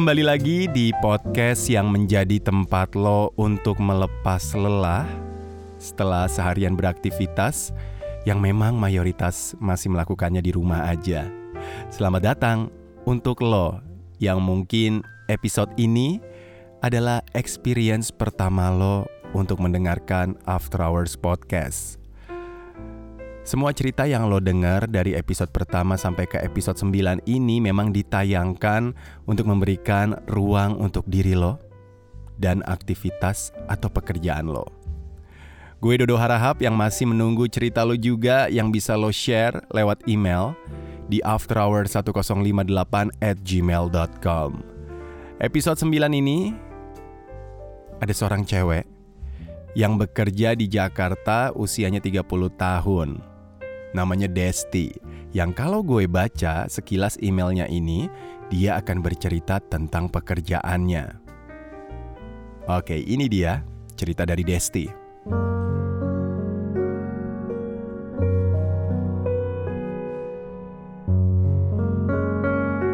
Kembali lagi di podcast yang menjadi tempat lo untuk melepas lelah setelah seharian beraktivitas yang memang mayoritas masih melakukannya di rumah aja. Selamat datang untuk lo yang mungkin episode ini adalah experience pertama lo untuk mendengarkan After Hours Podcast. Semua cerita yang lo dengar dari episode pertama sampai ke episode 9 ini memang ditayangkan untuk memberikan ruang untuk diri lo dan aktivitas atau pekerjaan lo. Gue Dodo Harahap yang masih menunggu cerita lo juga yang bisa lo share lewat email di afterhour1058 at gmail.com. Episode 9 ini ada seorang cewek yang bekerja di Jakarta usianya 30 tahun namanya Desti, yang kalau gue baca sekilas emailnya ini, dia akan bercerita tentang pekerjaannya. Oke, ini dia cerita dari Desti.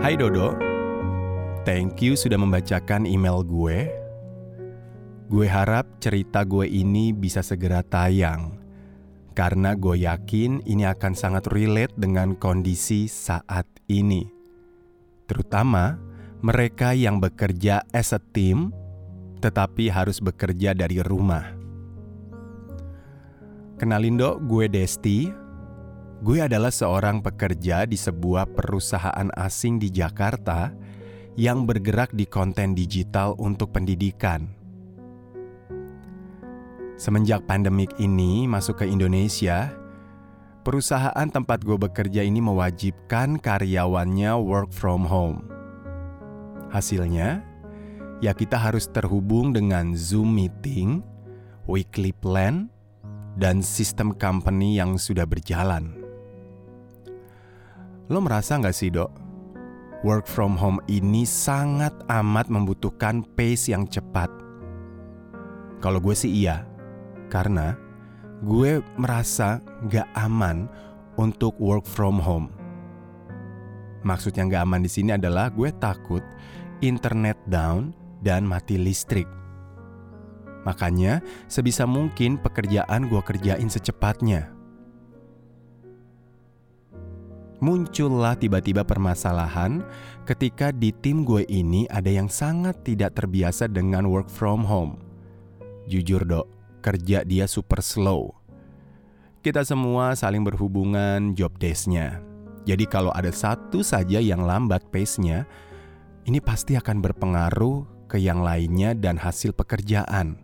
Hai Dodo, thank you sudah membacakan email gue. Gue harap cerita gue ini bisa segera tayang karena gue yakin ini akan sangat relate dengan kondisi saat ini. Terutama mereka yang bekerja as a team tetapi harus bekerja dari rumah. Kenalin dok, gue Desti. Gue adalah seorang pekerja di sebuah perusahaan asing di Jakarta yang bergerak di konten digital untuk pendidikan. Semenjak pandemik ini masuk ke Indonesia, perusahaan tempat gue bekerja ini mewajibkan karyawannya work from home. Hasilnya, ya kita harus terhubung dengan Zoom meeting, weekly plan, dan sistem company yang sudah berjalan. Lo merasa nggak sih dok? Work from home ini sangat amat membutuhkan pace yang cepat. Kalau gue sih iya karena gue merasa gak aman untuk work from home. Maksud yang gak aman di sini adalah gue takut internet down dan mati listrik. Makanya sebisa mungkin pekerjaan gue kerjain secepatnya. Muncullah tiba-tiba permasalahan ketika di tim gue ini ada yang sangat tidak terbiasa dengan work from home. Jujur dok, kerja dia super slow. Kita semua saling berhubungan job desk-nya. Jadi kalau ada satu saja yang lambat pace-nya, ini pasti akan berpengaruh ke yang lainnya dan hasil pekerjaan.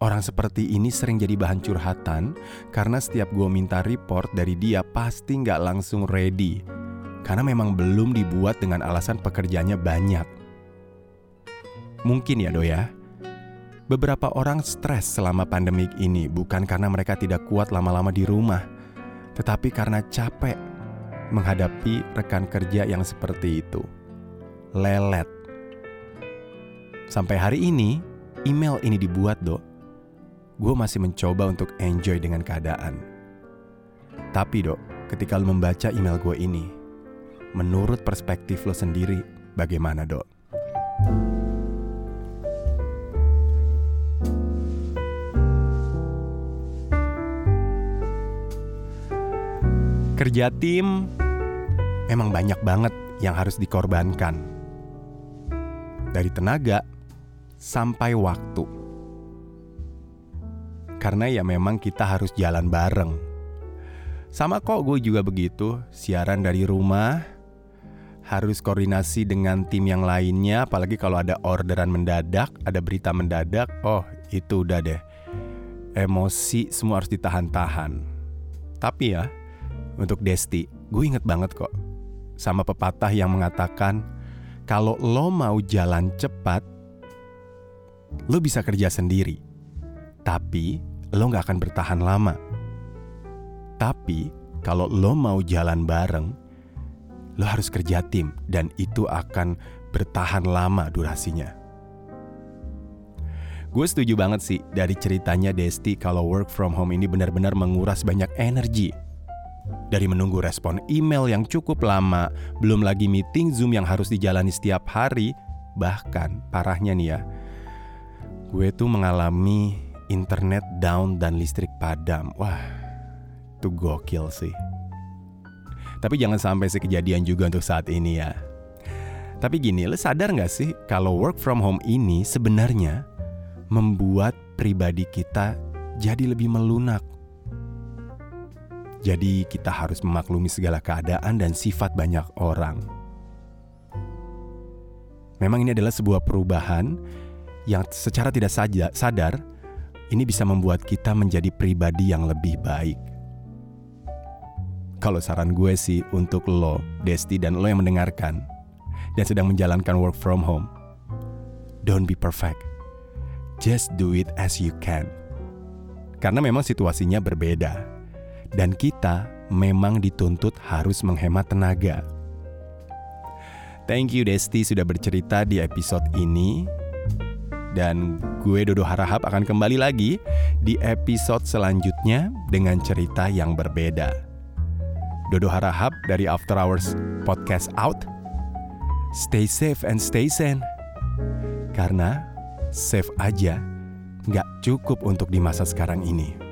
Orang seperti ini sering jadi bahan curhatan karena setiap gue minta report dari dia pasti nggak langsung ready. Karena memang belum dibuat dengan alasan pekerjaannya banyak. Mungkin ya do ya, Beberapa orang stres selama pandemik ini bukan karena mereka tidak kuat lama-lama di rumah, tetapi karena capek menghadapi rekan kerja yang seperti itu. Lelet. Sampai hari ini, email ini dibuat, Dok. Gue masih mencoba untuk enjoy dengan keadaan. Tapi, Dok, ketika lo membaca email gue ini, menurut perspektif lo sendiri, bagaimana, Dok? Kerja tim memang banyak banget yang harus dikorbankan. Dari tenaga sampai waktu. Karena ya memang kita harus jalan bareng. Sama kok gue juga begitu, siaran dari rumah, harus koordinasi dengan tim yang lainnya, apalagi kalau ada orderan mendadak, ada berita mendadak, oh itu udah deh. Emosi semua harus ditahan-tahan. Tapi ya, untuk Desti, gue inget banget kok sama pepatah yang mengatakan kalau lo mau jalan cepat, lo bisa kerja sendiri, tapi lo gak akan bertahan lama. Tapi kalau lo mau jalan bareng, lo harus kerja tim dan itu akan bertahan lama durasinya. Gue setuju banget sih dari ceritanya Desti kalau work from home ini benar-benar menguras banyak energi Dari menunggu respon email yang cukup lama, belum lagi meeting Zoom yang harus dijalani setiap hari, bahkan parahnya nih ya, gue tuh mengalami internet down dan listrik padam. Wah, itu gokil sih. Tapi jangan sampai sekejadian juga untuk saat ini ya. Tapi gini, lo sadar gak sih kalau work from home ini sebenarnya membuat pribadi kita jadi lebih melunak jadi kita harus memaklumi segala keadaan dan sifat banyak orang. Memang ini adalah sebuah perubahan yang secara tidak sadar ini bisa membuat kita menjadi pribadi yang lebih baik. Kalau saran gue sih untuk lo, Desti dan lo yang mendengarkan dan sedang menjalankan work from home, don't be perfect. Just do it as you can. Karena memang situasinya berbeda dan kita memang dituntut harus menghemat tenaga. Thank you Desti sudah bercerita di episode ini. Dan gue Dodo Harahap akan kembali lagi di episode selanjutnya dengan cerita yang berbeda. Dodo Harahap dari After Hours Podcast Out. Stay safe and stay sane. Karena safe aja nggak cukup untuk di masa sekarang ini.